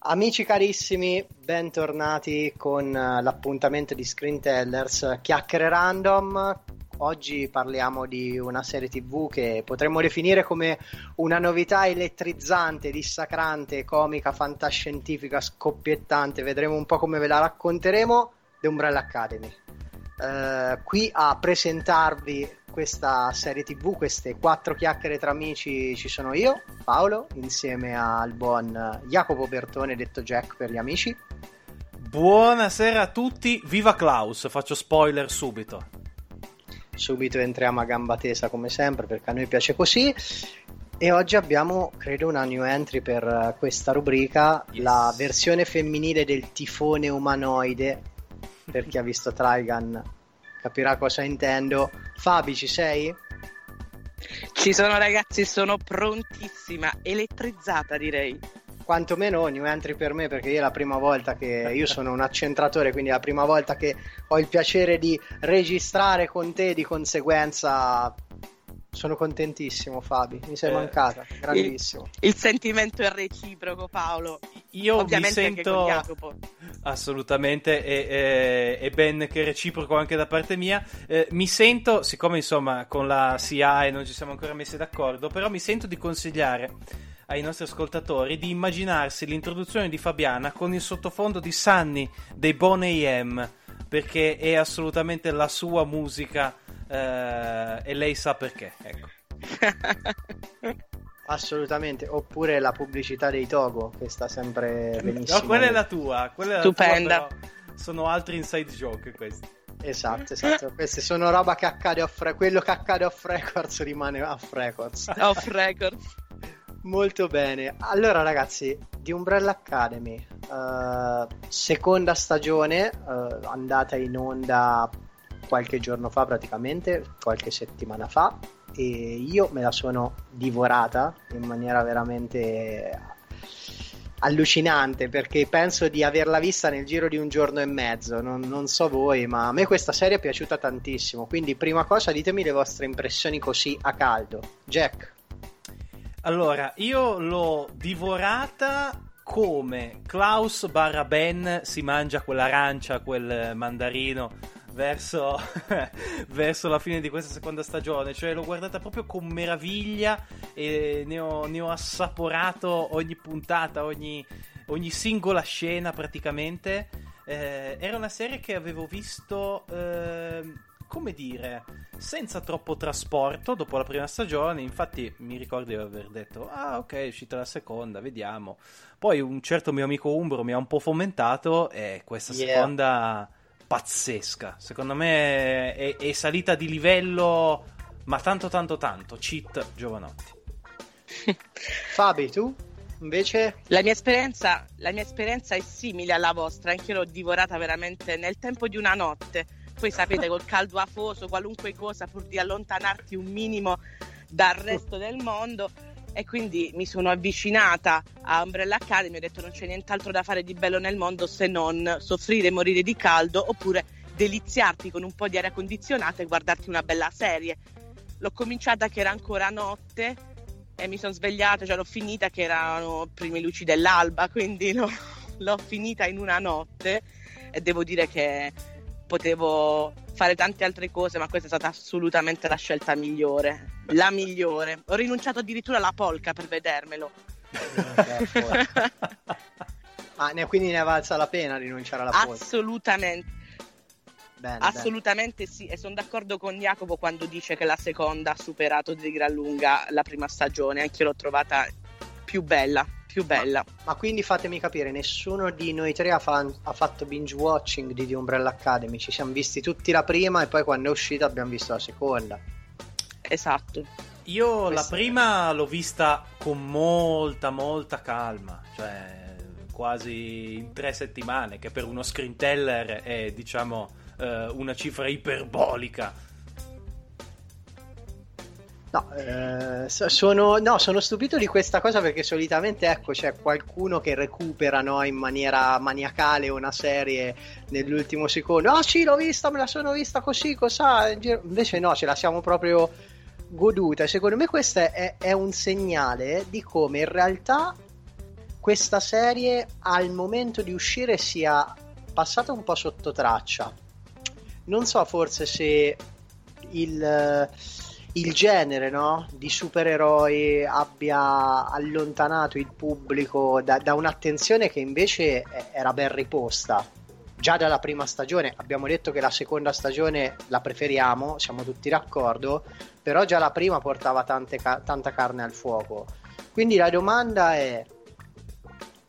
Amici carissimi, bentornati con uh, l'appuntamento di Screentellers Chiacchiere Random. Oggi parliamo di una serie TV che potremmo definire come una novità elettrizzante, dissacrante, comica, fantascientifica, scoppiettante. Vedremo un po' come ve la racconteremo. The Umbrella Academy. Uh, qui a presentarvi questa serie tv, queste quattro chiacchiere tra amici ci sono io, Paolo, insieme al buon Jacopo Bertone, detto Jack per gli amici. Buonasera a tutti, viva Klaus, faccio spoiler subito. Subito entriamo a gamba tesa come sempre perché a noi piace così. E oggi abbiamo, credo, una new entry per questa rubrica, yes. la versione femminile del tifone umanoide. Per chi ha visto Trigun capirà cosa intendo. Fabi, ci sei? Ci sono ragazzi, sono prontissima, elettrizzata direi. Quantomeno new entry per me perché io è la prima volta che io sono un accentratore, quindi è la prima volta che ho il piacere di registrare con te, di conseguenza sono contentissimo Fabi, mi sei eh, mancata, grandissimo. Il, il, sentimento è reciproco Paolo. Io Ovviamente mi sento assolutamente e, è ben che reciproco anche da parte mia. Eh, mi sento, siccome insomma con la CIA non ci siamo ancora messi d'accordo, però mi sento di consigliare ai nostri ascoltatori di immaginarsi l'introduzione di Fabiana con il sottofondo di Sunny dei Boney M perché è assolutamente la sua musica eh, e lei sa perché. Ecco. Assolutamente, oppure la pubblicità dei Togo che sta sempre benissimo. No, quella è la tua, quella è Stupenda. La tua, sono altri inside joke questi. Esatto, esatto. Queste sono roba che accade off records. Quello che accade off records rimane off records. off records. Molto bene. Allora, ragazzi, di Umbrella Academy, uh, seconda stagione, uh, andata in onda qualche giorno fa praticamente, qualche settimana fa e io me la sono divorata in maniera veramente allucinante perché penso di averla vista nel giro di un giorno e mezzo. Non, non, so voi ma a me questa serie è piaciuta tantissimo. Quindi prima cosa ditemi le vostre impressioni così a caldo. Jack. Allora io l'ho divorata come Klaus barra Ben si mangia quell'arancia quel mandarino verso, verso, la fine di questa seconda stagione. Cioè, l'ho guardata proprio con meraviglia e ne ho, ne ho assaporato ogni puntata, ogni, ogni singola scena praticamente. Eh, era una serie che avevo visto. Eh, come dire, senza troppo trasporto dopo la prima stagione. Infatti, mi ricordo di aver detto: Ah, ok, è uscita la seconda, vediamo. Poi un certo mio amico Umbro mi ha un po' fomentato e questa yeah. seconda pazzesca. Secondo me è, è, salita di livello, ma tanto tanto tanto. Cheat Giovanotti. Fabi, tu? Invece? La mia, esperienza, la mia esperienza è simile alla vostra, anche io l'ho divorata veramente nel tempo di una notte. Poi sapete, col caldo afoso, qualunque cosa, pur di allontanarti un minimo dal resto del mondo e quindi mi sono avvicinata a Umbrella Academy e ho detto non c'è nient'altro da fare di bello nel mondo se non soffrire e morire di caldo oppure deliziarti con un po' di aria condizionata e guardarti una bella serie. L'ho cominciata che era ancora notte e mi sono svegliata, cioè l'ho finita che erano prime luci dell'alba, quindi no, l'ho finita in una notte e devo dire che potevo fare tante altre cose, ma questa è stata assolutamente la scelta migliore la migliore. Ho rinunciato addirittura alla polca per vedermelo. ah, ne, quindi ne è valsa la pena rinunciare alla polca? Assolutamente. Bene, Assolutamente bene. sì, e sono d'accordo con Jacopo quando dice che la seconda ha superato di gran lunga la prima stagione, anche io l'ho trovata più bella, più bella. Ma, ma quindi fatemi capire, nessuno di noi tre ha, fa- ha, fatto binge watching di The Umbrella Academy, ci siamo visti tutti la prima e poi quando è uscita abbiamo visto la seconda. Esatto. io Questa... la prima l'ho vista con molta, molta calma, cioè quasi in tre settimane, che per uno screen teller è, diciamo, eh, una cifra iperbolica. No, eh, sono, no, sono, stupito di questa cosa perché solitamente ecco, c'è qualcuno che recupera no, in maniera maniacale una serie nell'ultimo secondo. Ah, oh, sì, l'ho vista, me la sono vista così, cosa. Invece, no, ce la siamo proprio goduta. Secondo me questo è, è un segnale di come in realtà questa serie al momento di uscire sia passata un po' sotto traccia. Non so forse se il, il genere no? di supereroi abbia allontanato il pubblico da, da un'attenzione che invece era ben riposta già dalla prima stagione. Abbiamo detto che la seconda stagione la preferiamo, siamo tutti d'accordo, però già la prima portava tante, tanta carne al fuoco. Quindi la domanda è: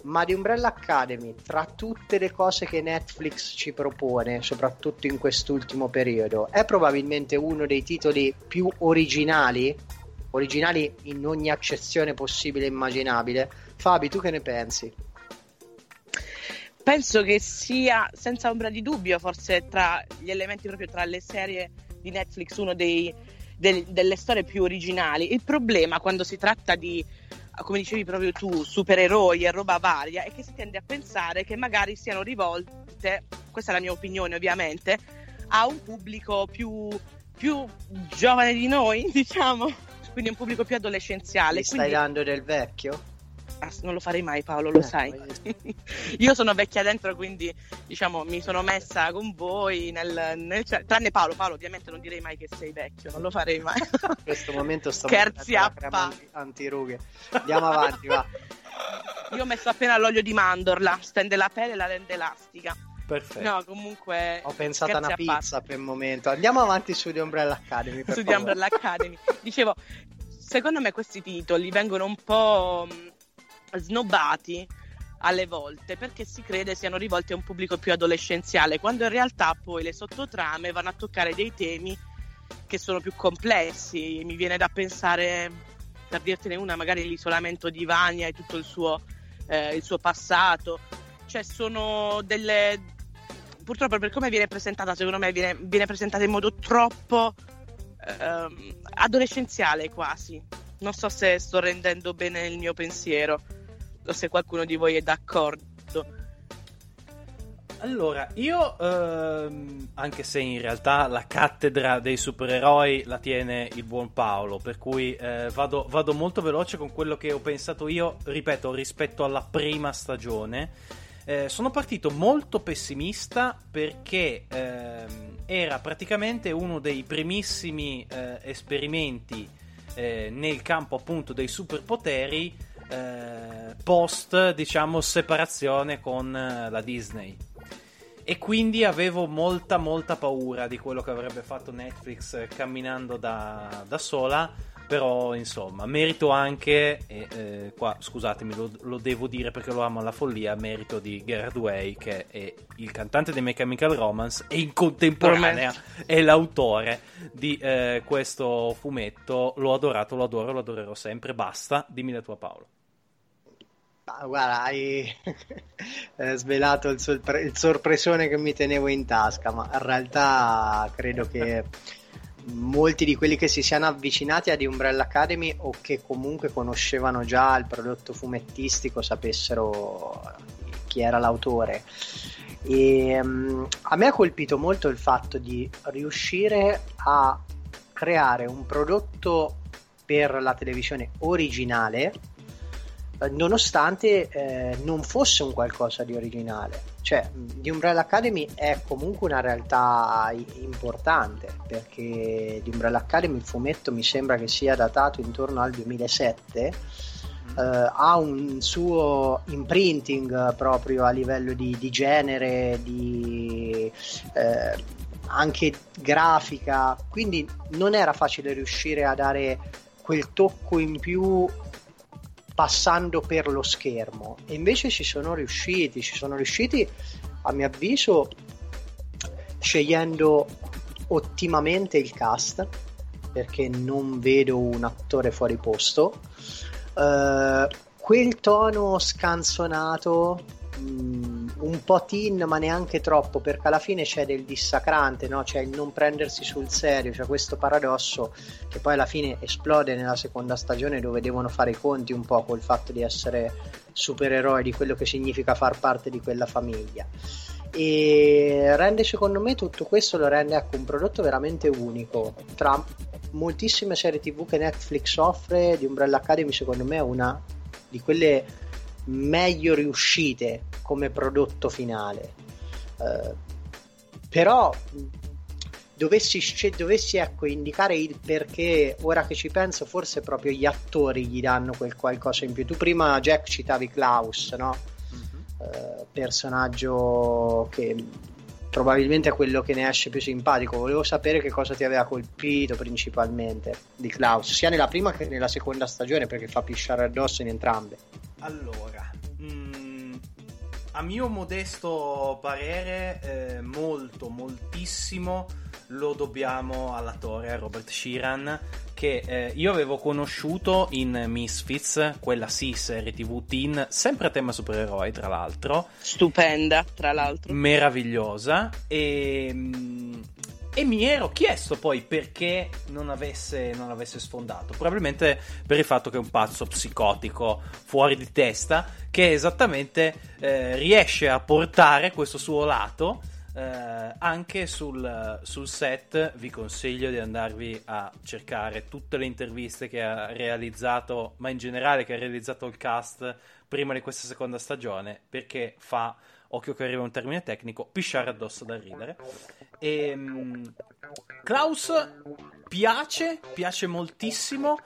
ma di Umbrella Academy, tra tutte le cose che Netflix ci propone, soprattutto in quest'ultimo periodo, è probabilmente uno dei titoli più originali? Originali in ogni accezione possibile e immaginabile. Fabi, tu che ne pensi? Penso che sia senza ombra di dubbio, forse tra gli elementi proprio tra le serie di Netflix, uno dei del, delle storie più originali. Il problema quando si tratta di, come dicevi proprio tu, supereroi e roba varia, è che si tende a pensare che magari siano rivolte, questa è la mia opinione ovviamente, a un pubblico più, più giovane di noi, diciamo, quindi un pubblico più adolescenziale. Mi stai quindi... dando del vecchio? Ah, non lo farei mai Paolo, lo eh, sai. Io sono vecchia dentro, quindi diciamo mi sono messa con voi nel, nel, cioè, tranne Paolo, Paolo ovviamente non direi mai che sei vecchio, non lo farei mai. In questo momento sto Scherzi a antirughe. Andiamo avanti, va. Io ho messo appena l'olio di mandorla, stende la pelle e la rende elastica. Perfetto. No, comunque. Ho pensato a una pizza per il momento. Andiamo avanti su di Umbrella Academy. su di Umbrella Academy. Dicevo, secondo me questi titoli vengono un po' snobbati alle volte perché si crede siano rivolti a un pubblico più adolescenziale, quando in realtà poi le sottotrame vanno a toccare dei temi che sono più complessi. Mi viene da pensare, per dirtene una, magari l'isolamento di Vania e tutto il suo, eh, il suo passato. Cioè, sono delle. Purtroppo, per come viene presentata, secondo me viene, viene presentata in modo troppo eh, adolescenziale quasi. Non so se sto rendendo bene il mio pensiero o se qualcuno di voi è d'accordo. Allora, io, ehm, anche se in realtà la cattedra dei supereroi la tiene il buon Paolo, per cui eh, vado, vado, molto veloce con quello che ho pensato io, ripeto, rispetto alla prima stagione. Eh, sono partito molto pessimista perché ehm, era praticamente uno dei primissimi eh, esperimenti eh, nel campo appunto dei superpoteri eh, post, diciamo, separazione con eh, la Disney. E quindi avevo molta, molta paura di quello che avrebbe fatto Netflix eh, camminando da, da sola. Però, insomma, merito anche, e eh, qua scusatemi, lo, lo, devo dire perché lo amo alla follia, merito di Gerard Way, che è il cantante dei Mechanical Romance e in contemporanea è l'autore di eh, questo fumetto. L'ho adorato, lo adoro, lo adorerò sempre. Basta, dimmi la tua Paolo. Guarda, hai svelato il, sorpre- il, sorpresone che mi tenevo in tasca, ma in realtà credo che molti di quelli che si siano avvicinati ad Umbrella Academy o che comunque conoscevano già il prodotto fumettistico sapessero chi era l'autore. E, um, a me ha colpito molto il fatto di riuscire a creare un prodotto per la televisione originale nonostante eh, non fosse un qualcosa di originale. Cioè, The Umbrella Academy è comunque una realtà importante perché The Umbrella Academy, il fumetto, mi sembra che sia datato intorno al 2007. Uh, eh, ha un suo imprinting proprio a livello di, di genere, di, eh, anche grafica, quindi non era facile riuscire a dare quel tocco in più passando per lo schermo e invece ci sono riusciti, ci sono riusciti a mio avviso scegliendo ottimamente il cast perché non vedo un attore fuori posto. Uh, quel tono scanzonato, um, un po' teen, ma neanche troppo, perché alla fine c'è del dissacrante, no? c'è il non prendersi sul serio, c'è questo paradosso che poi alla fine esplode nella seconda stagione dove devono fare i conti un po' col fatto di essere supereroi, di quello che significa far parte di quella famiglia e rende secondo me tutto questo lo rende ecco, un prodotto veramente unico tra moltissime serie tv che Netflix offre di Umbrella Academy secondo me è una di quelle meglio riuscite come prodotto finale uh, però dovessi, dovessi ecco, indicare il perché ora che ci penso forse proprio gli attori gli danno quel qualcosa in più tu prima Jack citavi Klaus no? Eh, personaggio che probabilmente è quello che ne esce più simpatico. Volevo sapere che cosa ti aveva colpito principalmente di Klaus, sia nella prima che nella seconda stagione, perché fa pisciare addosso in entrambe. Allora, mm, a mio modesto parere, eh, molto, moltissimo lo dobbiamo all'attore Robert Sheeran che eh, io avevo conosciuto in Misfits, quella sì, serie tv teen, sempre a tema supereroi tra l'altro. Stupenda, tra l'altro. Meravigliosa e... Mm, e mi ero chiesto poi perché non avesse, non avesse, sfondato. Probabilmente per il fatto che è un pazzo psicotico fuori di testa che esattamente eh, riesce a portare questo suo lato eh, anche sul, sul, set vi consiglio di andarvi a cercare tutte le interviste che ha realizzato, ma in generale che ha realizzato il cast prima di questa seconda stagione, perché fa, occhio che arriva un termine tecnico, pisciare addosso da ridere. E, um, Klaus piace, piace moltissimo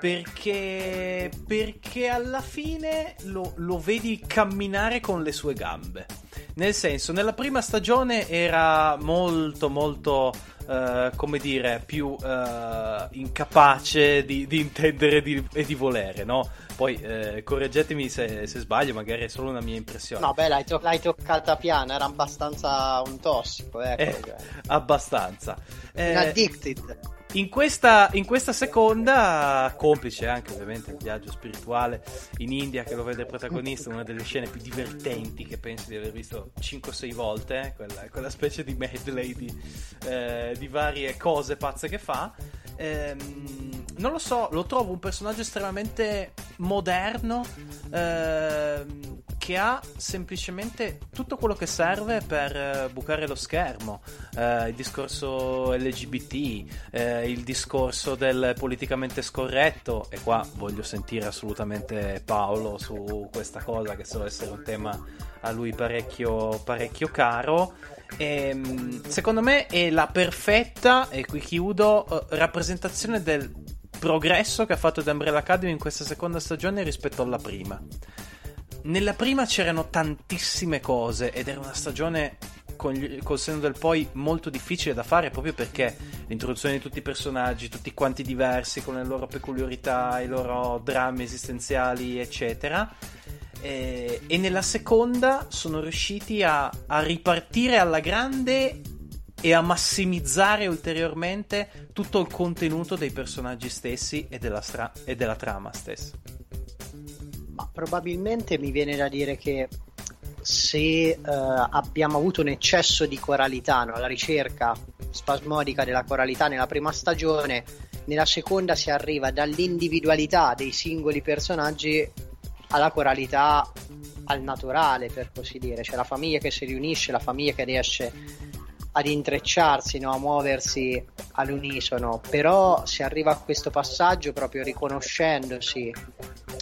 perché, perché alla fine lo, lo vedi camminare con le sue gambe nel senso, nella prima stagione era molto, molto, uh, come dire, più uh, incapace di, di intendere di, e di volere, no? Poi eh, correggetemi se, se, sbaglio, magari è solo una mia impressione. No, beh, l'hai, to- l'hai toccata piana, era abbastanza un tossico, ecco. Eh, cioè. Abbastanza. Eh, un addicted. In questa, in questa, seconda, complice anche ovviamente il viaggio spirituale in India che lo vede protagonista, una delle scene più divertenti che penso di aver visto 5-6 volte, eh, quella, quella, specie di medley di, eh, di, varie cose pazze che fa. Ehm, non lo so, lo trovo un personaggio estremamente moderno. Ehm, che ha semplicemente tutto quello che serve per eh, bucare lo schermo. Eh, il discorso LGBT, eh, il discorso del politicamente scorretto, e qua voglio sentire assolutamente Paolo su questa cosa che so essere un tema a lui parecchio, parecchio caro. E, ehm, secondo me è la perfetta, e qui chiudo, eh, rappresentazione del progresso che ha fatto The Umbrella Academy in questa seconda stagione rispetto alla prima. Nella prima c'erano tantissime cose ed era una stagione gli, col senno del poi molto difficile da fare proprio perché l'introduzione di tutti i personaggi, tutti quanti diversi con le loro peculiarità, i loro drammi esistenziali, eccetera. E, e nella seconda sono riusciti a, a ripartire alla grande e a massimizzare ulteriormente tutto il contenuto dei personaggi stessi e della, stra- e della trama stessa. Probabilmente mi viene da dire che se uh, abbiamo avuto un eccesso di coralità, no? la ricerca spasmodica della coralità nella prima stagione, nella seconda si arriva dall'individualità dei singoli personaggi alla coralità al naturale, per così dire, cioè la famiglia che si riunisce, la famiglia che riesce ad intrecciarsi, no? a muoversi all'unisono, però si arriva a questo passaggio proprio riconoscendosi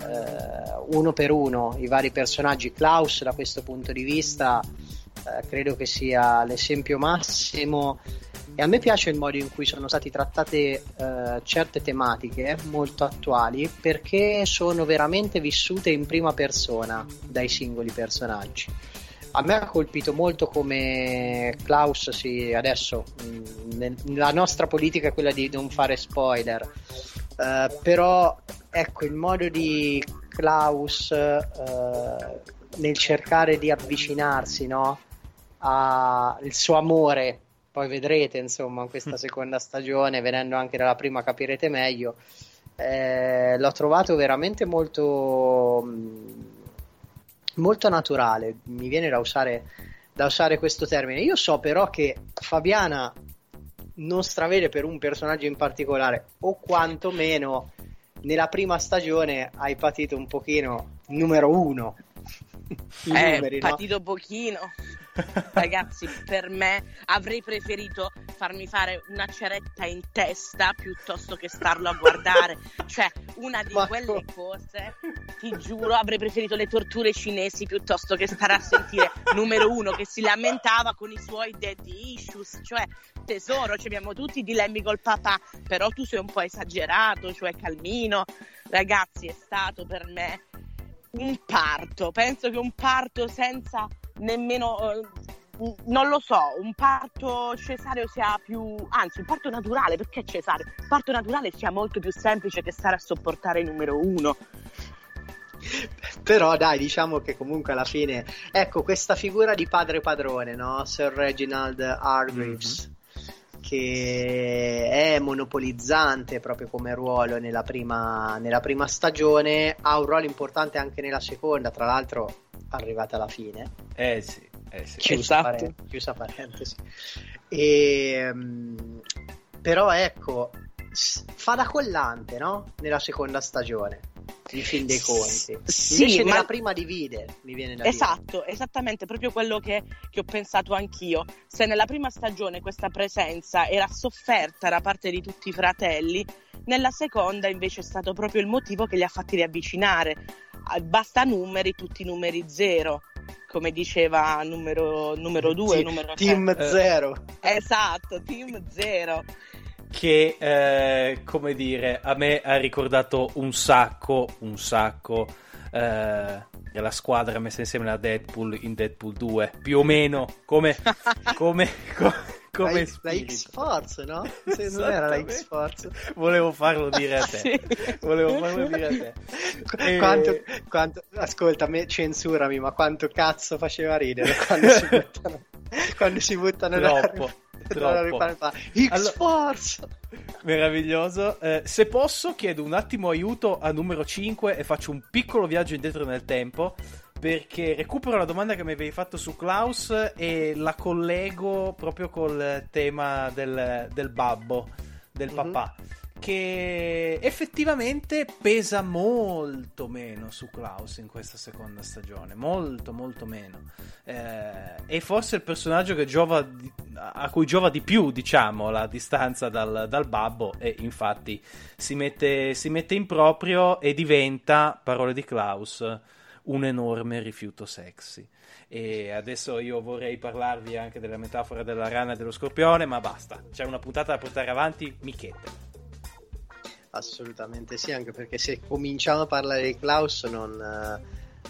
eh, uno per uno i vari personaggi. Klaus da questo punto di vista eh, credo che sia l'esempio massimo. E a me piace il modo in cui sono state trattate eh, certe tematiche molto attuali perché sono veramente vissute in prima persona dai singoli personaggi. A me ha colpito molto come Klaus si adesso mh, la nostra politica è quella di non fare spoiler uh, però ecco il modo di Klaus uh, nel cercare di avvicinarsi no, al suo amore poi vedrete insomma in questa seconda stagione, venendo anche dalla prima capirete meglio. Eh, l'ho trovato veramente molto, molto naturale, mi viene da usare, da usare questo termine. Io so però che Fabiana non stravede per un personaggio in particolare, o quantomeno nella prima stagione hai patito un pochino numero uno. Eh, numeri, patito no? pochino. Ragazzi, per me avrei preferito farmi fare una ceretta in testa piuttosto che starlo a guardare. Cioè, una di Ma quelle cose, ti giuro, avrei preferito le torture cinesi piuttosto che stare a sentire numero uno che si lamentava con i suoi daddy issues. Cioè, tesoro, ci abbiamo tutti i dilemmi col papà, però tu sei un po' esagerato, cioè calmino. Ragazzi, è stato per me un parto. Penso che un parto senza nemmeno, eh, non lo so, un parto cesareo sia più, anzi un parto naturale, perché cesareo? Un parto naturale sia molto più semplice che stare a sopportare il numero uno. Però dai, diciamo che comunque alla fine, ecco, questa figura di padre padrone, no? Sir Reginald Hargreaves. Mm-hmm che è monopolizzante proprio come ruolo nella prima, nella prima, stagione, ha un ruolo importante anche nella seconda, tra l'altro arrivata alla fine. Eh sì, eh sì. Chiusa, esatto. pare- chiusa parentesi. E, um, però ecco, fa da collante, no? Nella seconda stagione in fin dei conti. Sì, Invece ma... nella prima divide, mi viene da esatto, dire. esattamente, proprio quello che, che, ho pensato anch'io. Se nella prima stagione questa presenza era sofferta da parte di tutti i fratelli, nella seconda invece è stato proprio il motivo che li ha fatti riavvicinare. Basta numeri, tutti numeri zero come diceva numero, numero due, numero Team tre. zero. Esatto, team zero che, eh, come dire, a me ha ricordato un sacco, un sacco eh, della squadra messa insieme a Deadpool in Deadpool 2, più o meno come... come, come come la, la X-Force, no? Se non era la X-Force. Volevo farlo dire a te. sì. Volevo farlo dire a te. E... Quanto, quanto, ascolta, me, censurami, ma quanto cazzo faceva ridere quando si buttano, quando si buttano Troppo. X-Force! Allora, meraviglioso. Eh, se posso, chiedo un attimo aiuto a numero 5 e faccio un piccolo viaggio indietro nel tempo. Perché recupero la domanda che mi avevi fatto su Klaus e la collego proprio col tema del, del babbo, del mm-hmm. papà che effettivamente pesa molto meno su Klaus in questa seconda stagione, molto molto meno. Eh, è forse il personaggio di, a cui giova di più, diciamo, la distanza dal, dal babbo e infatti si mette, si mette in proprio e diventa, parole di Klaus, un enorme rifiuto sexy. E adesso io vorrei parlarvi anche della metafora della rana e dello scorpione, ma basta, c'è una puntata da portare avanti, michette. Assolutamente sì, anche perché se cominciamo a parlare di Klaus non, eh,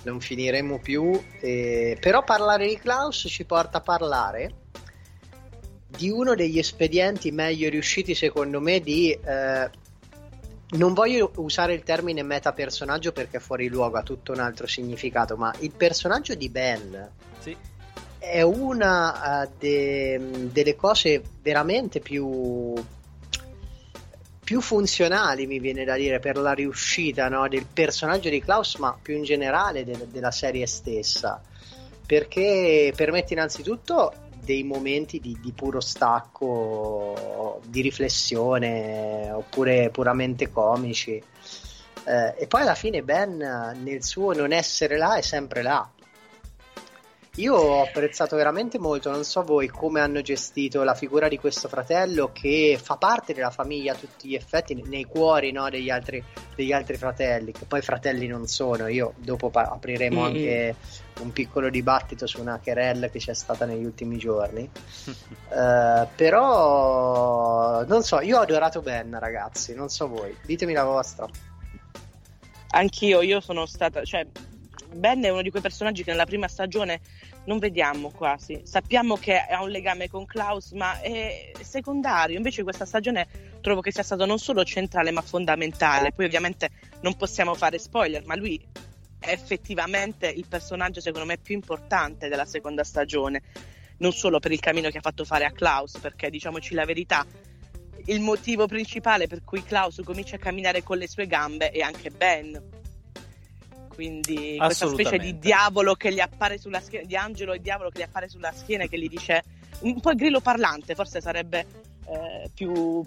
non finiremo più. Eh, però parlare di Klaus ci porta a parlare di uno degli espedienti meglio riusciti secondo me di... Eh, non voglio usare il termine metapersonaggio perché è fuori luogo, ha tutto un altro significato, ma il personaggio di Ben sì. è una uh, de- delle cose veramente più più funzionali, mi viene da dire, per la riuscita no, del personaggio di Klaus, ma più in generale de- della serie stessa. Perché permette innanzitutto dei momenti di, di, puro stacco, di riflessione, oppure puramente comici. Eh, e poi alla fine Ben nel suo non essere là è sempre là io ho apprezzato veramente molto, non so voi come hanno gestito la figura di questo fratello che fa parte della famiglia a tutti gli effetti, nei cuori no, degli, altri, degli, altri, fratelli, che poi fratelli non sono. Io dopo pa- apriremo mm-hmm. anche un piccolo dibattito su una querella che c'è stata negli ultimi giorni. uh, però non so, io ho adorato Ben, ragazzi, non so voi, ditemi la vostra. Anch'io, io sono stata, cioè Ben è uno di quei personaggi che nella prima stagione non vediamo quasi. Sappiamo che ha un legame con Klaus, ma è secondario. Invece questa stagione trovo che sia stato non solo centrale, ma fondamentale. Poi ovviamente non possiamo fare spoiler, ma lui è effettivamente il personaggio secondo me più importante della seconda stagione. non solo per il cammino che ha fatto fare a Klaus, perché diciamoci la verità, il motivo principale per cui Klaus comincia a camminare con le sue gambe è anche Ben. Quindi questa specie di diavolo che gli appare sulla schiena, di angelo e diavolo che gli appare sulla schiena e che gli dice un po' il grillo parlante, forse sarebbe eh, più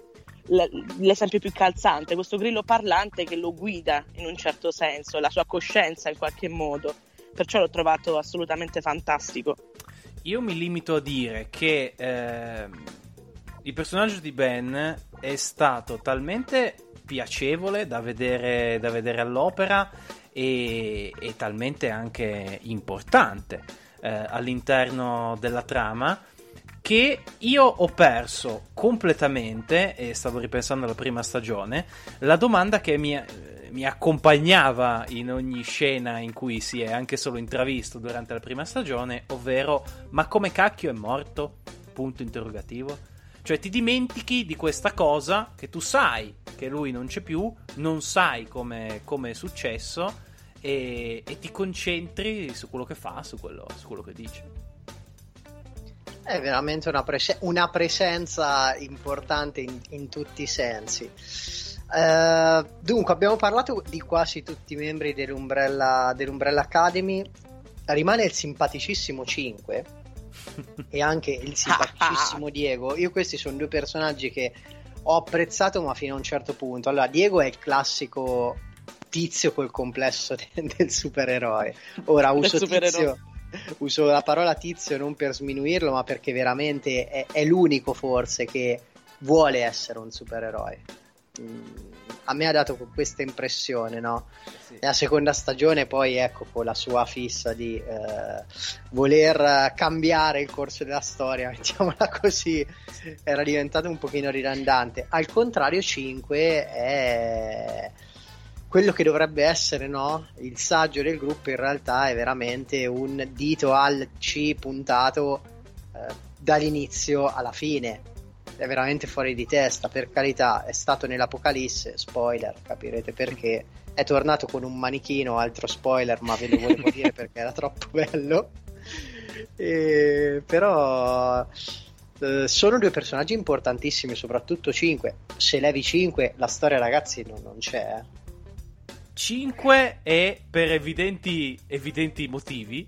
l'esempio più calzante, questo grillo parlante che lo guida in un certo senso, la sua coscienza in qualche modo. Perciò l'ho trovato assolutamente fantastico. Io mi limito a dire che eh, il personaggio di Ben è stato talmente piacevole da vedere, da vedere all'opera e, e, talmente anche importante eh, all'interno della trama che io ho perso completamente, e stavo ripensando alla prima stagione, la domanda che mi, mi, accompagnava in ogni scena in cui si è anche solo intravisto durante la prima stagione, ovvero ma come cacchio è morto? Punto interrogativo. Cioè ti dimentichi di questa cosa che tu sai che lui non c'è più, non sai come è successo e, e, ti concentri su quello che fa, su quello, su quello che dice. È veramente una, prese- una presenza importante in, in tutti i sensi. Uh, dunque, abbiamo parlato di quasi tutti i membri dell'Umbrella, dell'Umbrella Academy. Rimane il simpaticissimo 5 e anche il simpaticissimo Diego. Io questi sono due personaggi che ho apprezzato, ma fino a un certo punto. Allora, Diego è il classico tizio col complesso de- del supereroe. Ora uso tizio uso la parola tizio non per sminuirlo, ma perché veramente è, è l'unico forse che vuole essere un supereroe. Mm, a me ha dato questa impressione, no? Sì. Nella seconda stagione poi ecco con la sua fissa di eh, voler cambiare il corso della storia, mettiamola così, era diventato un pochino ridondante. Al contrario 5 è quello che dovrebbe essere no? il saggio del gruppo in realtà è veramente un dito al C puntato eh, dall'inizio alla fine è veramente fuori di testa per carità è stato nell'Apocalisse spoiler capirete perché. È tornato con un manichino altro spoiler ma ve lo volevo dire perché era troppo bello. E, però eh, sono due personaggi importantissimi soprattutto 5 se levi 5 la storia ragazzi non, non c'è eh. 5 è per evidenti, evidenti motivi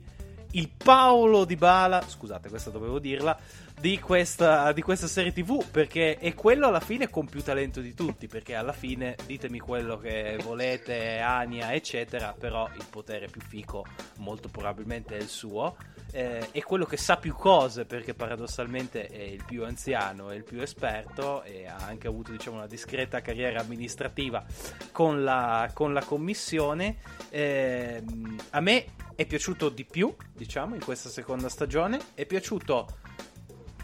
il Paolo di Bala, scusate, questa dovevo dirla, di questa, di questa, serie TV perché è quello alla fine con più talento di tutti. Perché alla fine ditemi quello che volete, Ania, eccetera. Però il potere più fico, molto probabilmente, è il suo. Eh, è quello che sa più cose perché paradossalmente è il più anziano, è il più esperto e ha anche avuto diciamo, una discreta carriera amministrativa con la, con la commissione. Eh, a me è piaciuto di più, diciamo, in questa seconda stagione. È piaciuto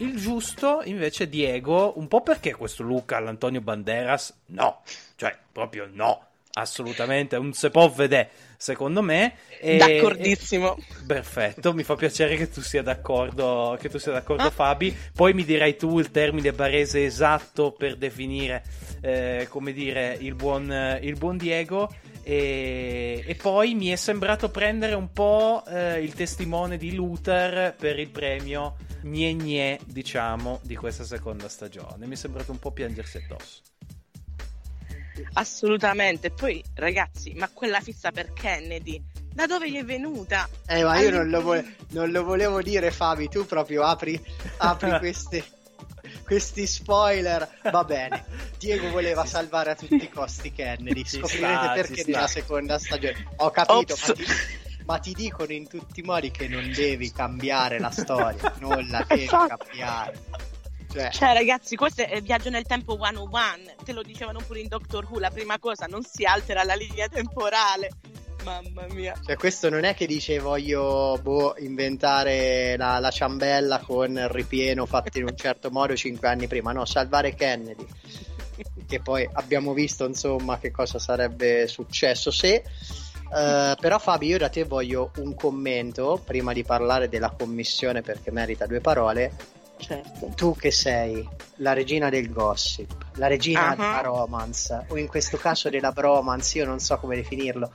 il giusto invece Diego, un po' perché questo look all'Antonio Banderas? No, cioè proprio no, assolutamente, un se può vedere, secondo me. E, D'accordissimo. E, perfetto, mi fa piacere che tu sia d'accordo, che tu sia d'accordo ah. Fabi. Poi mi dirai tu il termine barese esatto per definire, eh, come dire, il buon, il buon Diego. E, e, poi mi è sembrato prendere un po' eh, il testimone di Luther per il premio Gne Gne, diciamo, di questa seconda stagione. Mi è sembrato un po' piangersi addosso. Assolutamente. Poi, ragazzi, ma quella fissa per Kennedy, da dove gli è venuta? Eh, ma io non lo, vo- non lo, volevo dire, Fabi. Tu proprio apri, apri queste questi spoiler. Va bene. Diego voleva salvare a tutti i costi Kennedy. Scoprirete sta, perché nella seconda stagione. Ho capito, ma ti, ma ti, dicono in tutti i modi che non devi cambiare la storia. Non la devi esatto. cambiare. Cioè... cioè, ragazzi, questo è viaggio nel tempo 101. Te lo dicevano pure in Doctor Who. La prima cosa, non si altera la linea temporale. Mamma mia. Cioè, questo non è che dice voglio boh, inventare la, la, ciambella con il ripieno fatto in un certo modo cinque anni prima. No, salvare Kennedy. che poi abbiamo visto, insomma, che cosa sarebbe successo se. Uh, però Fabio, io da te voglio un commento prima di parlare della commissione perché merita due parole. Certo. Tu che sei la regina del gossip, la regina uh-huh. della romance, o in questo caso della bromance, io non so come definirlo.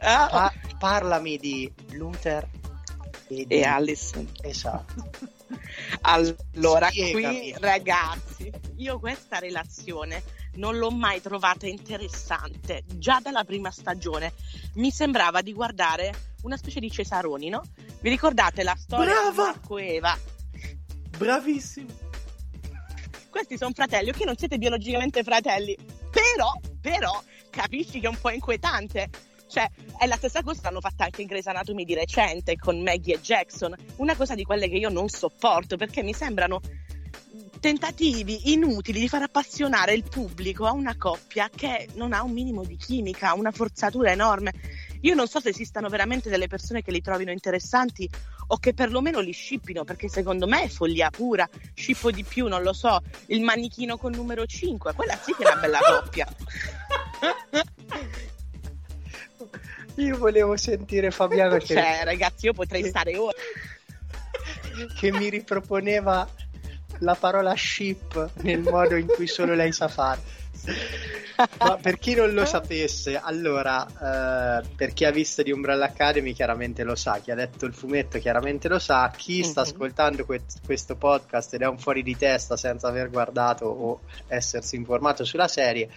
Ah. Pa- parlami di Luther e, e Allison. Esatto. Allora, Spiegami. qui ragazzi, io questa relazione non l'ho mai trovata interessante. Già dalla prima stagione mi sembrava di guardare una specie di Cesaroni, no? Vi ricordate la storia Brava! di Marco e Eva? Bravissimo. Questi sono fratelli, ok, non siete biologicamente fratelli, però, però, capisci che è un po' inquietante. Cioè, è la stessa cosa che hanno fatto anche in Grey's Anatomy di recente con Maggie e Jackson. Una cosa di quelle che io non sopporto perché mi sembrano tentativi inutili di far appassionare il pubblico a una coppia che non ha un minimo di chimica, una forzatura enorme. Io non so se esistano veramente delle persone che li trovino interessanti o che perlomeno li scippino, perché secondo me è follia pura. Scippo di più, non lo so, il manichino con numero 5, quella sì che è una bella coppia. Io volevo sentire Fabiano che... Cioè, ragazzi, io potrei stare ora. che mi riproponeva la parola ship nel modo in cui solo lei sa fare. Ma per chi non lo sapesse, allora, eh, per chi ha visto di Umbrella Academy chiaramente lo sa, chi ha letto il fumetto chiaramente lo sa, chi sta mm-hmm. ascoltando que- questo podcast ed è un fuori di testa senza aver guardato o essersi informato sulla serie,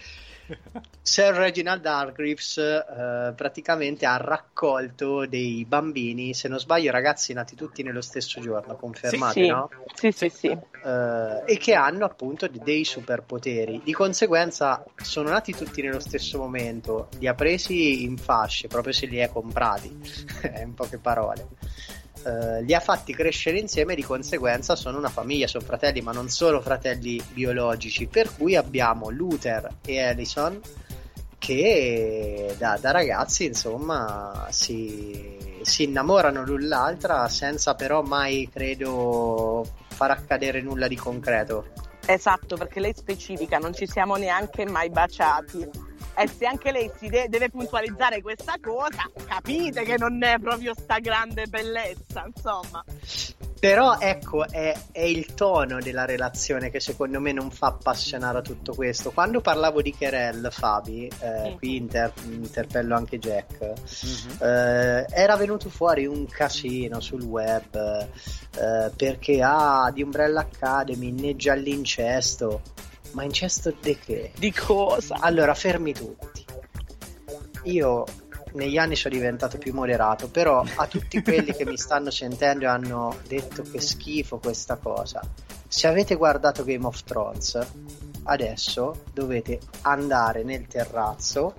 Sir Reginald Hargreaves eh, praticamente ha raccolto dei bambini, se non sbaglio ragazzi nati tutti nello stesso giorno, confermati, sì, sì. no? Sì, sì, sì. Eh, e che hanno appunto dei superpoteri. Di conseguenza sono nati tutti nello stesso momento, li ha presi in fasce, proprio se li ha comprati, in poche parole. Uh, li ha fatti crescere insieme di conseguenza sono una famiglia, sono fratelli, ma non solo fratelli biologici. Per cui abbiamo Luther e Ellison che da, da ragazzi insomma si, si, innamorano l'un l'altra senza però mai credo far accadere nulla di concreto. Esatto, perché lei specifica, non ci siamo neanche mai baciati e se anche lei si de- deve puntualizzare questa cosa, capite che non è proprio sta grande bellezza, insomma. Però ecco, è, è, il tono della relazione che secondo me non fa appassionare a tutto questo. Quando parlavo di Kerel, Fabi, eh, mm-hmm. qui inter- interpello anche Jack, mm-hmm. eh, era venuto fuori un casino sul web eh, perché ah, di Umbrella Academy inneggia all'incesto. Ma incesto di che? Di cosa? Allora, fermi tutti. Io negli anni sono diventato più moderato, però a tutti quelli che mi stanno sentendo e hanno detto che schifo questa cosa, se avete guardato Game of Thrones, adesso dovete andare nel terrazzo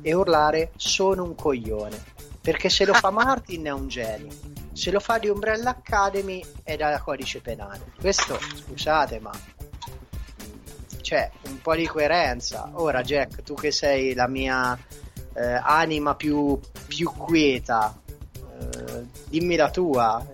e urlare sono un coglione, perché se lo fa Martin è un genio, se lo fa di Umbrella Academy è da codice penale. Questo, scusate, ma c'è un po' di coerenza. Ora, Jack, tu che sei la mia eh, anima più, più quieta, eh, dimmi la tua.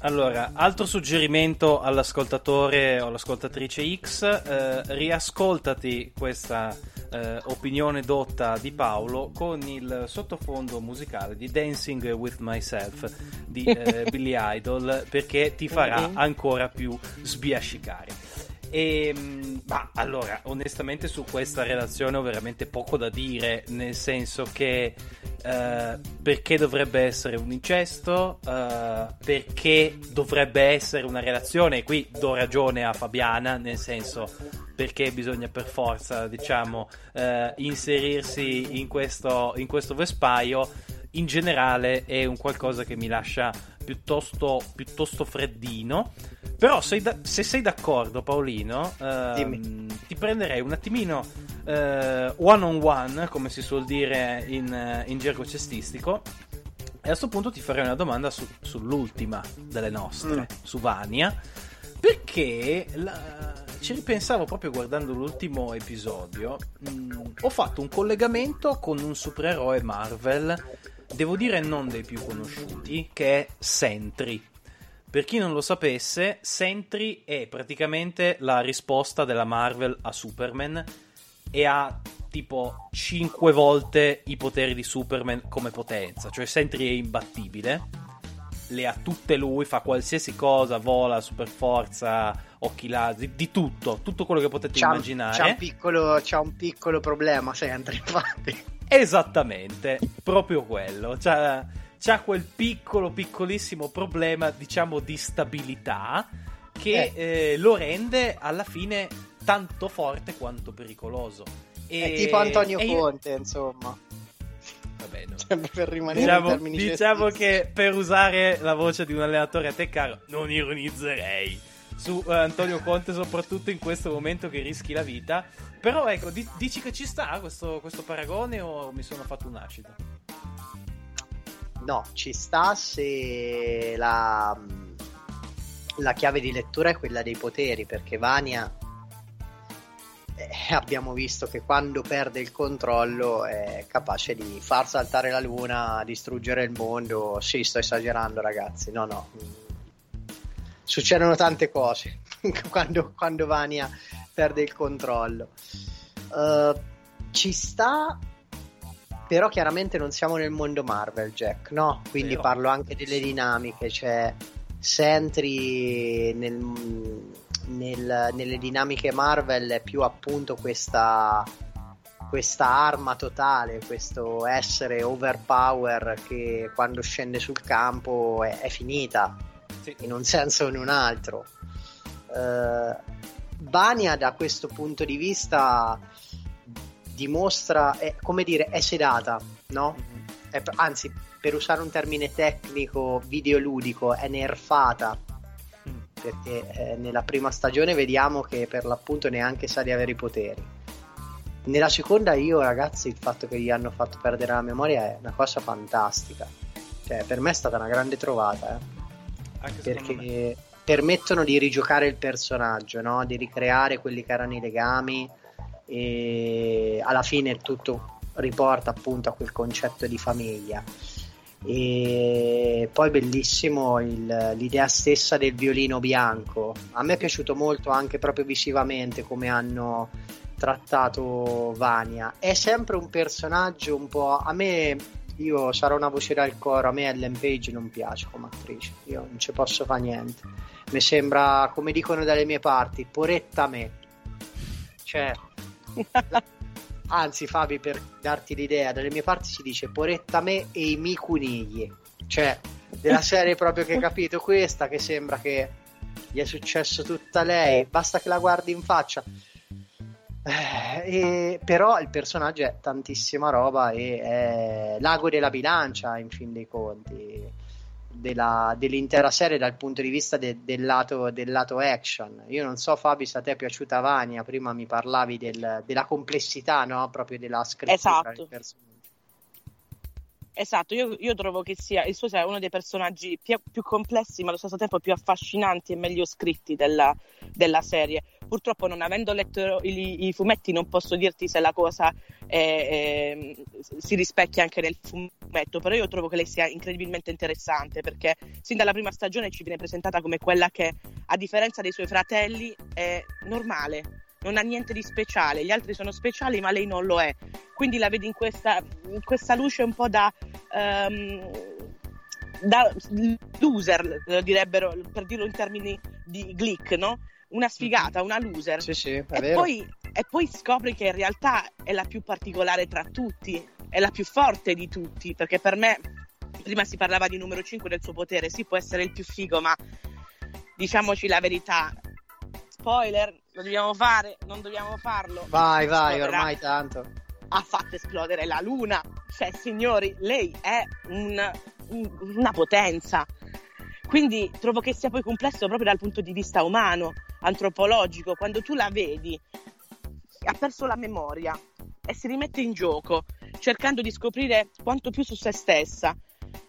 Allora, altro suggerimento all'ascoltatore o all'ascoltatrice X, eh, riascoltati questa eh, opinione dotta di Paolo con il sottofondo musicale di Dancing with Myself di eh, Billy Idol perché ti farà ancora più sbiascicare. E, ehm, ma allora, onestamente su questa relazione ho veramente poco da dire, nel senso che uh, perché dovrebbe essere un incesto, uh, perché dovrebbe essere una relazione, e qui do ragione a Fabiana, nel senso perché bisogna per forza, diciamo, uh, inserirsi in questo, in questo vespaio, in generale è un qualcosa che mi lascia piuttosto, piuttosto freddino. Però sei da, se sei d'accordo, Paolino, ehm, ti prenderei un attimino eh, one on one, come si suol dire in, in gergo cestistico. E a questo punto ti farei una domanda su, sull'ultima delle nostre, mm. su Vania. Perché la, ci ripensavo proprio guardando l'ultimo episodio. Mh, mm, ho fatto un collegamento con un supereroe Marvel, devo dire non dei più conosciuti, che è Sentry. Per chi non lo sapesse, Sentry è praticamente la risposta della Marvel a Superman e ha tipo 5 volte i poteri di Superman come potenza, cioè Sentry è imbattibile, le ha tutte lui, fa qualsiasi cosa, vola, super forza, occhi lazzi, di tutto, tutto quello che potete c'ha, immaginare. C'ha un, piccolo, c'ha un piccolo problema Sentry, infatti. Esattamente, proprio quello. C'ha, c'ha quel piccolo, piccolissimo problema, diciamo, di stabilità che eh. Eh, lo rende alla fine tanto forte quanto pericoloso. E... È tipo Antonio Conte, io... insomma. Vabbè, no. Sempre per rimanere diciamo, diciamo che per usare la voce di un allenatore a te caro, non ironizzerei su uh, Antonio Conte, soprattutto in questo momento che rischi la vita. Però ecco, di- dici che ci sta questo, questo paragone o mi sono fatto un acido? No, ci sta se la, la chiave di lettura è quella dei poteri, perché Vania eh, abbiamo visto che quando perde il controllo è capace di far saltare la luna, distruggere il mondo. Sì, sto esagerando, ragazzi. No, no. Succedono tante cose quando, quando, Vania perde il controllo. Uh, ci sta, però chiaramente non siamo nel mondo Marvel, Jack, no? Quindi Vero. parlo anche delle dinamiche, cioè Sentry nel nel, nelle dinamiche Marvel è più appunto questa, questa arma totale, questo essere overpower che quando scende sul campo è, è finita sì. in un senso o in un altro. Uh, Bania da questo punto di vista dimostra, è, come dire, è sedata, no? Mm-hmm. È, anzi, per usare un termine tecnico videoludico, è nerfata perché eh, nella prima stagione vediamo che per l'appunto neanche sa di avere i poteri. Nella seconda io ragazzi il fatto che gli hanno fatto perdere la memoria è una cosa fantastica. Cioè, per me è stata una grande trovata, eh. perché permettono di rigiocare il personaggio, no? di ricreare quelli che erano i legami e alla fine tutto riporta appunto a quel concetto di famiglia. E poi bellissimo il, l'idea stessa del violino bianco. A me è piaciuto molto anche proprio visivamente come hanno trattato Vania. È sempre un personaggio un po' a me io sarò una voce dal coro a me Ellen Page non piace come attrice io non ci posso fare niente. Mi sembra come dicono dalle mie parti poretta me. Cioè Anzi, Fabi, per darti l'idea, dalle mie parti si dice poretta me e i miei conigli. Cioè, della serie proprio che hai capito questa, che sembra che gli è successo tutta lei, basta che la guardi in faccia. Eh, e, però il personaggio è tantissima roba e è l'ago della bilancia in fin dei conti della, dell'intera serie dal punto di vista de, del, lato, del, lato, action. Io non so, Fabi, se a te è piaciuta Vania. Prima mi parlavi del, della complessità, no? Proprio della scrittura esatto. del personaggio. Esatto, io, io, trovo che sia il suo sia uno dei personaggi più, più, complessi, ma allo stesso tempo più affascinanti e meglio scritti della, della serie. Purtroppo, non avendo letto i, i, fumetti, non posso dirti se la cosa è, è, si rispecchia anche nel fumetto, però io trovo che lei sia incredibilmente interessante perché sin dalla prima stagione ci viene presentata come quella che, a differenza dei suoi fratelli, è normale non ha niente di speciale, gli altri sono speciali ma lei non lo è. Quindi la vedi in questa, in questa luce un po' da, um, da loser, direbbero, per dirlo in termini di glick, no? Una sfigata, una loser. Sì, sì, e, poi, e poi scopri che in realtà è la più particolare tra tutti, è la più forte di tutti, perché per me prima si parlava di numero 5 del suo potere, sì può essere il più figo, ma diciamoci la verità, spoiler, lo dobbiamo fare, non dobbiamo farlo. Vai, vai, ormai tanto. Ha fatto esplodere la luna. Cioè, signori, lei è un, un, una potenza. Quindi trovo che sia poi complesso proprio dal punto di vista umano, antropologico. Quando tu la vedi, ha perso la memoria e si rimette in gioco, cercando di scoprire quanto più su se stessa.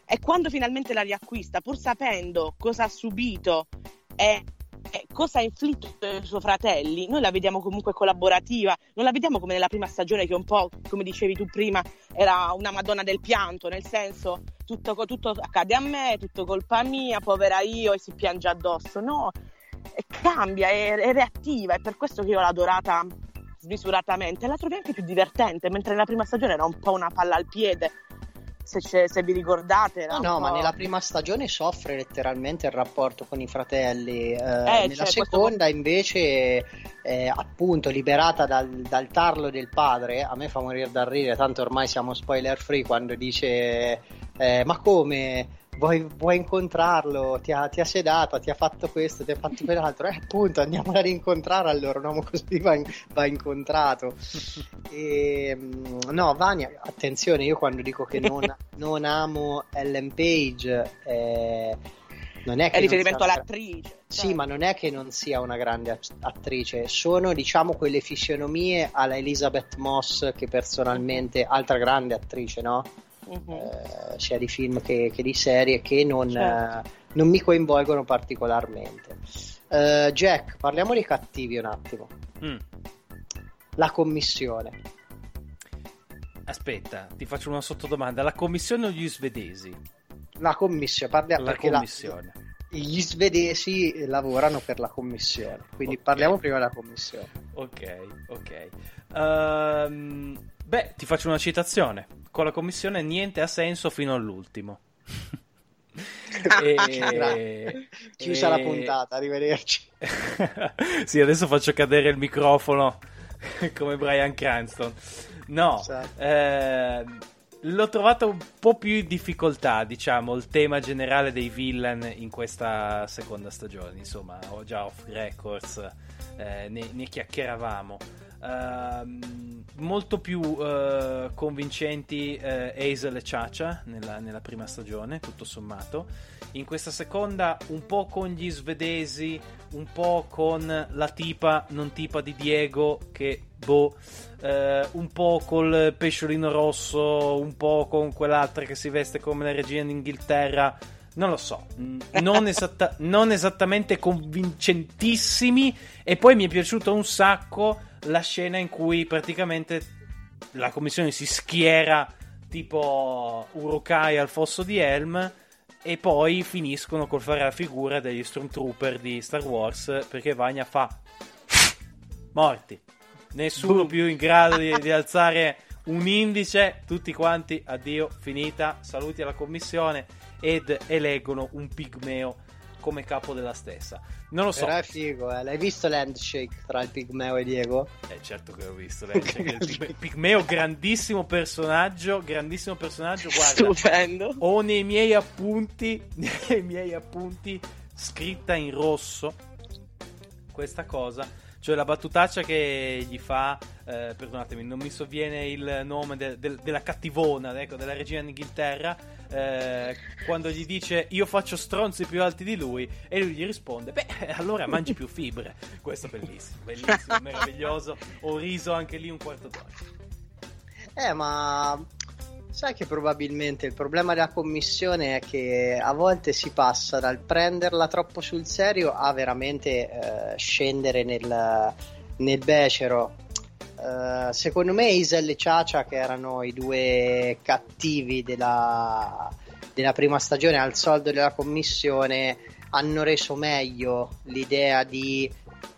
E quando finalmente la riacquista, pur sapendo cosa ha subito e eh, cosa ha inflitto ai suoi fratelli, noi la vediamo comunque collaborativa, non la vediamo come nella prima stagione che un po', come dicevi tu prima, era una madonna del pianto, nel senso tutto, tutto accade a me, tutto colpa mia, povera io e si piange addosso, no, cambia, è, è reattiva, è per questo che io l'ho adorata smisuratamente, la trovi anche più divertente, mentre nella prima stagione era un po' una palla al piede, se, se, vi ricordate. No, no, ma nella prima stagione soffre letteralmente il rapporto con i fratelli. Eh, eh, nella cioè, seconda, questo... invece, eh, appunto, liberata dal, dal, tarlo del padre, a me fa morire da ridere, tanto ormai siamo spoiler free quando dice. eh, ma come? Vuoi, vuoi incontrarlo? Ti ha, ti ha, sedato, ti ha fatto questo, ti ha fatto quell'altro. Eh, appunto, andiamo a rincontrare allora. Un uomo così va, in, va incontrato. E, mm, no, Vania, attenzione, io quando dico che non, non amo Ellen Page, eh, non è che. È riferimento all'attrice. Sì, cioè. ma non è che non sia una grande attrice, sono diciamo quelle fisionomie alla Elizabeth Moss che personalmente, altra grande attrice, no? Uh-huh. eh, sia di film che, che, di serie, che non, certo. eh, non mi coinvolgono particolarmente. Uh, Jack, parliamo dei cattivi un attimo. Mm. La commissione. Aspetta, ti faccio una sottodomanda. La commissione o gli svedesi? La commissione, parliamo la commissione. La, gli svedesi lavorano per la commissione, quindi okay. parliamo prima della commissione. Ok, ok. Um, beh, ti faccio una citazione con la commissione niente ha senso fino all'ultimo. e... Chiusa e... la puntata, arrivederci. sì, adesso faccio cadere il microfono come Brian Cranston. No, esatto. eh, l'ho trovato un po' più in difficoltà, diciamo, il tema generale dei villain in questa seconda stagione. Insomma, ho già off records, eh, ne, ne chiacchieravamo. Ehm, molto più uh, convincenti uh, Hazel e Chacha nella, nella, prima stagione, tutto sommato. In questa seconda, un po' con gli svedesi, un po' con la tipa, non tipa di Diego, che boh, uh, un po' col pesciolino rosso, un po' con quell'altra che si veste come la regina d'Inghilterra. Non lo so, non, esatta- non esattamente convincentissimi. E poi mi è piaciuto un sacco la scena in cui praticamente la commissione si schiera tipo Urukai al fosso di Helm e poi finiscono col fare la figura degli Stormtrooper di Star Wars perché Vagna fa morti. Nessuno Boom. più in grado di, di alzare un indice, tutti quanti addio, finita, saluti alla commissione ed eleggono un pigmeo come capo della stessa. Non lo so. Però è figo, eh. L'hai visto l'handshake tra il Pigmeo e Diego? Eh, certo che l'ho visto. L'handshake. Pigmeo, grandissimo personaggio. Grandissimo personaggio. Guarda, Stupendo. Ho nei miei appunti, nei miei appunti, scritta in rosso questa cosa. Cioè la battutaccia che gli fa, eh, perdonatemi, non mi sovviene il nome de- de- della cattivona, ecco, della regina d'Inghilterra eh, quando gli dice io faccio stronzi più alti di lui e lui gli risponde beh allora mangi più fibre questo è bellissimo bellissimo meraviglioso. Ho riso anche lì un quarto d'ora. Eh ma sai che probabilmente il problema della commissione è che a volte si passa dal prenderla troppo sul serio a veramente eh, scendere nel, nel becero Uh, secondo me Isel e Ciacia, che erano i due cattivi della, della prima stagione al soldo della commissione, hanno reso meglio l'idea di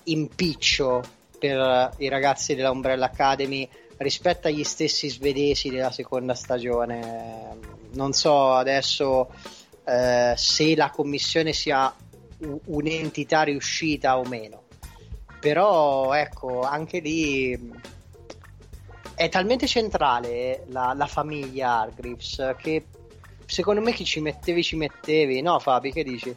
impiccio per i ragazzi della Umbrella Academy rispetto agli stessi svedesi della seconda stagione. Non so adesso uh, se la commissione sia un'entità riuscita o meno però ecco anche lì è talmente centrale la, la famiglia Hargreaves che secondo me chi ci mettevi ci mettevi, no Fabi che dici?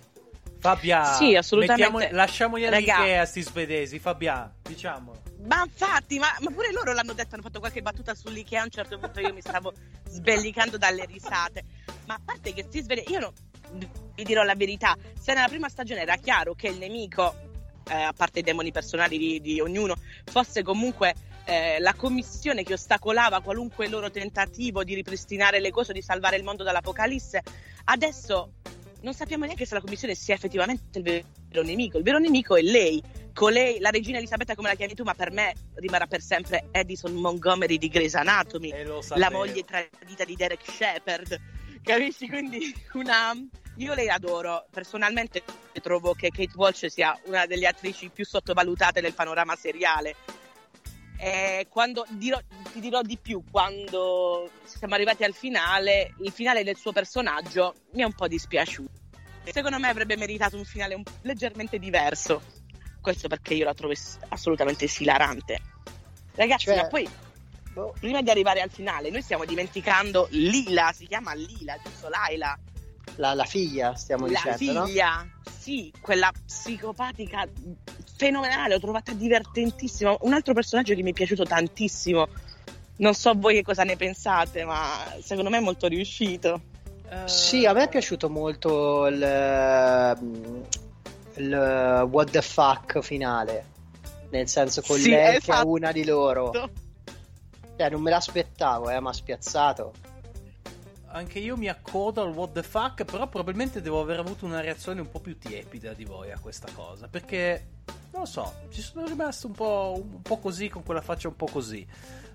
Fabia, sì, assolutamente. lasciamogli all'Ikea sti svedesi, Fabia, diciamolo. Ma infatti, ma, ma, pure loro l'hanno detto, hanno fatto qualche battuta sull'Ikea. A un certo punto io mi stavo sbellicando dalle risate. Ma a parte che sti svedesi, io no, vi dirò la verità: se nella prima stagione era chiaro che il nemico, eh, a parte i demoni personali di, di ognuno, fosse comunque eh, la commissione che ostacolava qualunque loro tentativo di ripristinare le cose, di salvare il mondo dall'apocalisse, adesso non sappiamo neanche se la commissione sia effettivamente il vero nemico. Il vero nemico è lei, colei, la regina Elisabetta come la chiami tu, ma per me rimarrà per sempre Edison Montgomery di Grey's Anatomy, la moglie tradita di Derek Shepard. Capisci? Quindi una... Io lei adoro, personalmente trovo che Kate Walsh sia una delle attrici più sottovalutate nel panorama seriale quando dirò, ti dirò di più, quando siamo arrivati al finale, il finale del suo personaggio mi è un po' dispiaciuto. Secondo me avrebbe meritato un finale un, leggermente diverso. Questo perché io la trovo assolutamente esilarante. Ragazzi, cioè, ma poi prima di arrivare al finale, noi stiamo dimenticando Lila, si chiama Lila, giusto Laila? La, la figlia, stiamo la dicendo, figlia, no? sì, quella psicopatica fenomenale, l'ho trovata divertentissima. Un altro personaggio che mi è piaciuto tantissimo. Non so voi che cosa ne pensate, ma secondo me è molto riuscito. Uh... Sì, a me è piaciuto molto il, il what the fuck finale. Nel senso con sì, lei esatto. che è una di loro. Cioè, non me l'aspettavo, eh, ma spiazzato. Anche io mi accodo al what the fuck, però probabilmente devo aver avuto una reazione un po' più tiepida di voi a questa cosa. Perché, non lo so, ci sono rimasto un po', un po così, con quella faccia un po' così.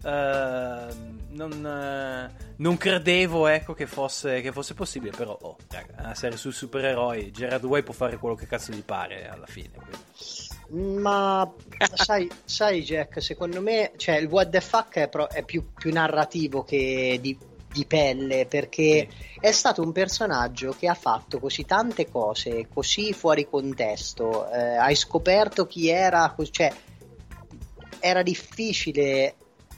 Uh, non, uh, non, credevo ecco, che, fosse, che fosse possibile, però oh, raga, una serie sui supereroi, Gerard Way può fare quello che cazzo gli pare alla fine. Ma sai, sai, Jack, secondo me cioè, il what the fuck è, pro- è più, più, narrativo che di, di pelle perché sì. è stato un personaggio che ha fatto così tante cose così fuori contesto. Eh, hai scoperto chi era, cioè era difficile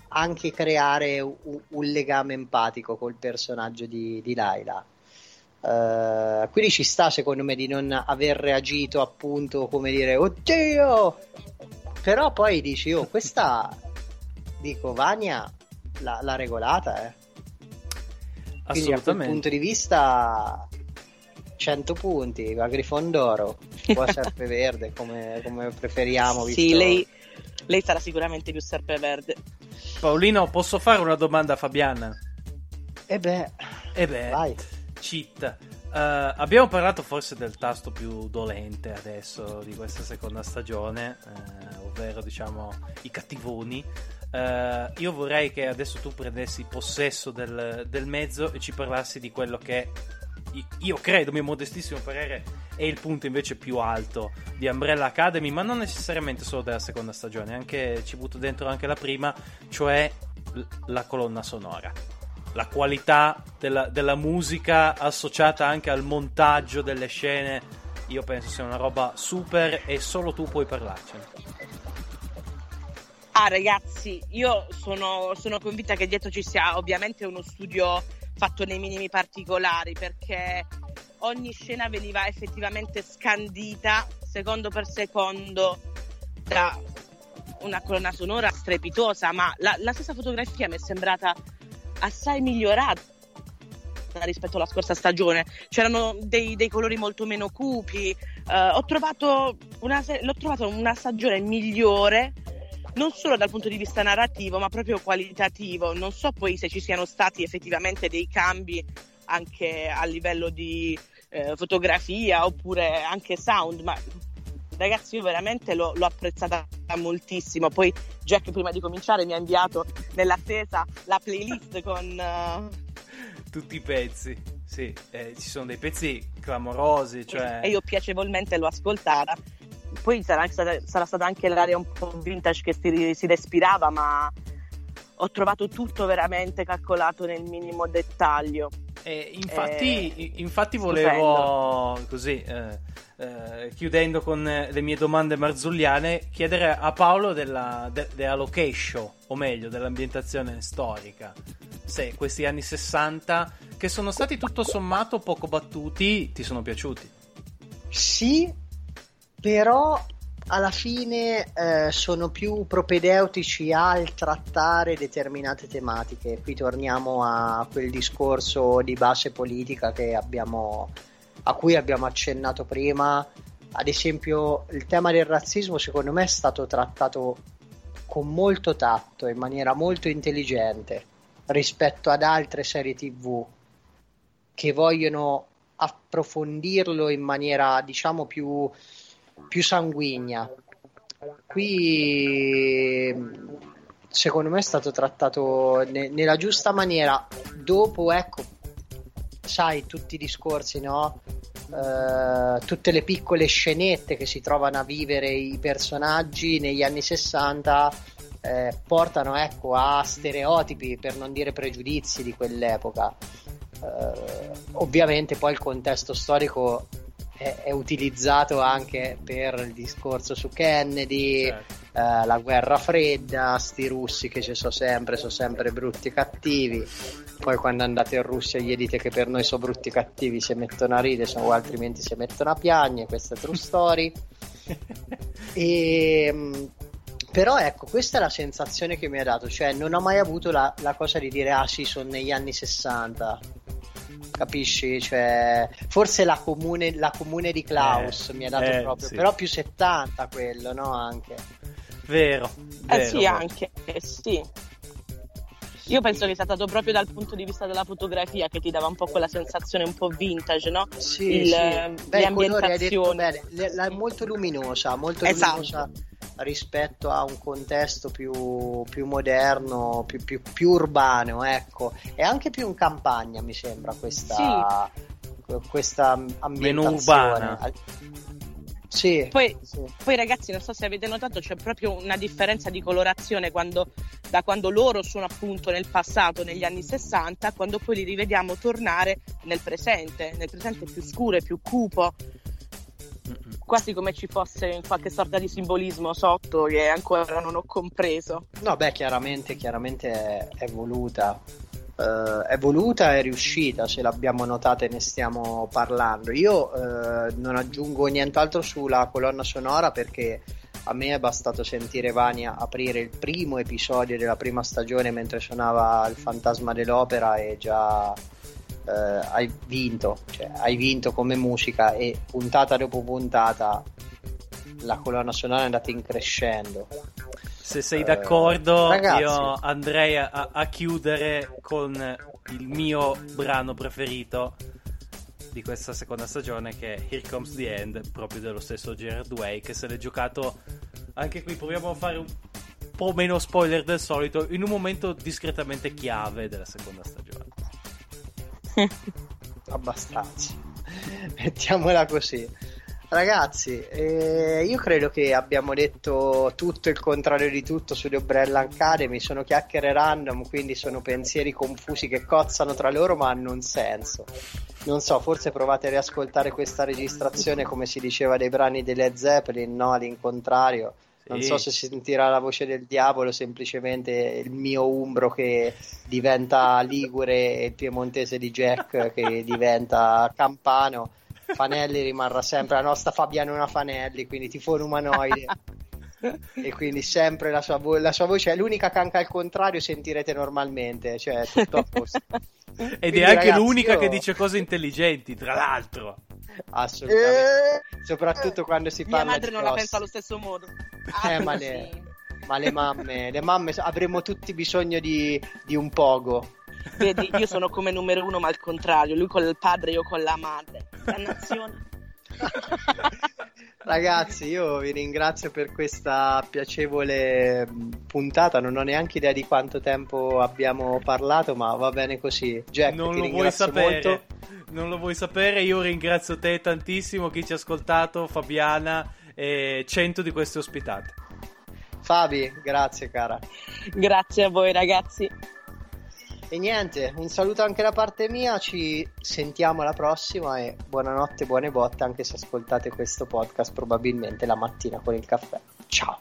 anche creare un, un legame empatico col personaggio di, di Laila. Uh, quindi ci sta secondo me di non aver reagito appunto come dire oddio però poi dici oh questa dico Vania l'ha, l'ha regolata eh quindi da quel punto di vista 100 punti a Grifondoro o a Serpeverde come, come preferiamo sì visto... lei, lei sarà sicuramente più Serpeverde Paolino posso fare una domanda a Fabiana? e beh e beh vai cheat. Uh, abbiamo parlato forse del tasto più dolente adesso di questa seconda stagione, uh, ovvero diciamo i cattivoni. Uh, io vorrei che adesso tu prendessi possesso del, del, mezzo e ci parlassi di quello che io credo, mio modestissimo parere, è il punto invece più alto di Umbrella Academy, ma non necessariamente solo della seconda stagione, anche, ci butto dentro anche la prima, cioè la colonna sonora la qualità della, della, musica associata anche al montaggio delle scene, io penso sia una roba super e solo tu puoi parlarcene. Ah ragazzi, io sono, sono convinta che dietro ci sia ovviamente uno studio fatto nei minimi particolari perché ogni scena veniva effettivamente scandita secondo per secondo da una colonna sonora strepitosa, ma la, la stessa fotografia mi è sembrata assai migliorata rispetto alla scorsa stagione. C'erano dei, dei colori molto meno cupi. Uh, ho trovato una, l'ho trovato una stagione migliore non solo dal punto di vista narrativo, ma proprio qualitativo. Non so poi se ci siano stati effettivamente dei cambi anche a livello di eh, fotografia oppure anche sound, ma ragazzi io veramente l'ho, l'ho, apprezzata moltissimo poi Jack prima di cominciare mi ha inviato nell'attesa la playlist con uh... tutti i pezzi sì, eh, ci sono dei pezzi clamorosi cioè... e io piacevolmente l'ho ascoltata poi sarà stata, sarà stata anche l'area un po' vintage che si, si respirava ma ho trovato tutto veramente calcolato nel minimo dettaglio e infatti, e... infatti volevo così eh, eh, chiudendo con le mie domande marzulliane, chiedere a Paolo della, de, della location, o meglio, dell'ambientazione storica. Se questi anni 60, che sono stati tutto sommato poco battuti, ti sono piaciuti? Sì, però alla fine eh, sono più propedeutici al trattare determinate tematiche. Qui torniamo a quel discorso di base politica abbiamo a cui abbiamo accennato prima. Ad esempio, il tema del razzismo secondo me è stato trattato con molto tatto, in maniera molto intelligente rispetto ad altre serie TV che vogliono approfondirlo in maniera diciamo più, più sanguigna. Qui secondo me è stato trattato ne- nella giusta maniera. Dopo, ecco, sai, tutti i discorsi, no? Uh, tutte le piccole scenette che si trovano a vivere i personaggi negli anni 60 eh, portano ecco, a stereotipi, per non dire pregiudizi di quell'epoca. Uh, ovviamente poi il contesto storico è, è, utilizzato anche per il discorso su Kennedy, certo. eh, la guerra fredda, sti russi che ci sono sempre, sono sempre brutti e cattivi. Poi quando andate in Russia gli dite che per noi sono brutti e cattivi, si mettono a ridere, o altrimenti si mettono a piagne, questa è true story. e, ehm, però ecco, questa è la sensazione che mi ha dato, cioè non ho mai avuto la, la cosa di dire ah sì, sono negli anni 60 capisci? Cioè, forse la comune, la comune di Klaus eh, mi ha dato eh, proprio, sì. però più 70 quello, no? Anche. Vero. Eh vero, sì, anche, eh, sì. Io penso che sia stato proprio dal punto di vista della fotografia che ti dava un po' quella sensazione un po' vintage, no? Sì, Il, sì. Beh, le ambientazioni. Bene, molto luminosa, molto esatto. luminosa rispetto a un contesto più, più moderno, più, più, più, urbano, ecco. E anche più in campagna, mi sembra, questa, sì. questa ambientazione. Meno urbana. Sì, poi, sì. poi, ragazzi, non so se avete notato, c'è proprio una differenza di colorazione quando, da quando loro sono appunto nel passato, negli anni 60, quando poi li rivediamo tornare nel presente, nel presente più scuro e più cupo quasi come ci fosse in qualche sorta di simbolismo sotto che ancora non ho compreso. No, beh, chiaramente, chiaramente è, è voluta. Uh, è voluta e riuscita, se l'abbiamo notata e ne stiamo parlando. Io uh, non aggiungo nient'altro sulla colonna sonora perché a me è bastato sentire Vania aprire il primo episodio della prima stagione mentre suonava il fantasma dell'opera e già eh, hai vinto, cioè hai vinto come musica e puntata dopo puntata la colonna sonora è andata in crescendo. Se sei d'accordo, ragazzi, io andrei a, a, chiudere con il mio brano preferito di questa seconda stagione che è Here Comes the End, proprio dello stesso Gerard Way, che se l'è giocato anche qui proviamo a fare un po' meno spoiler del solito in un momento discretamente chiave della seconda stagione. Abbastanza. Mettiamola così. Ragazzi, eh, io credo che abbiamo detto tutto il contrario di tutto su The Umbrella Academy. Sono chiacchiere random, quindi sono pensieri confusi che cozzano tra loro, ma hanno un senso. Non so, forse provate a riascoltare questa registrazione come si diceva dei brani di Led Zeppelin, no? All'incontrario non so se si sentirà la voce del diavolo, semplicemente il mio umbro che diventa ligure e il piemontese di Jack che diventa campano. Fanelli rimarrà sempre la nostra Fabianona Fanelli, quindi tifone umanoide. e quindi sempre la sua, vo- la sua, voce è l'unica che anche al contrario sentirete normalmente, cioè tutto a posto. Ed quindi, è anche ragazzi, l'unica io... che dice cose intelligenti, tra l'altro. Assolutamente. Eh, Soprattutto quando si parla Mia madre di non la pensa allo stesso modo. Ah, eh, ma le, ma le mamme, le mamme avremmo tutti bisogno di, di un pogo. Vedi, io sono come numero uno, ma al contrario, lui con il padre, io con la madre. Dannazione. Ragazzi, io vi ringrazio per questa piacevole puntata. Non ho neanche idea di quanto tempo abbiamo parlato, ma va bene così. Jack, non ti lo vuoi sapere. Molto. Non lo vuoi sapere. Io ringrazio te tantissimo, chi ci ha ascoltato, Fabiana e 100 di queste ospitate. Fabi, grazie cara. Grazie a voi ragazzi. E niente, un saluto anche da parte mia, ci sentiamo alla prossima e buonanotte, buone botte anche se ascoltate questo podcast probabilmente la mattina con il caffè. Ciao!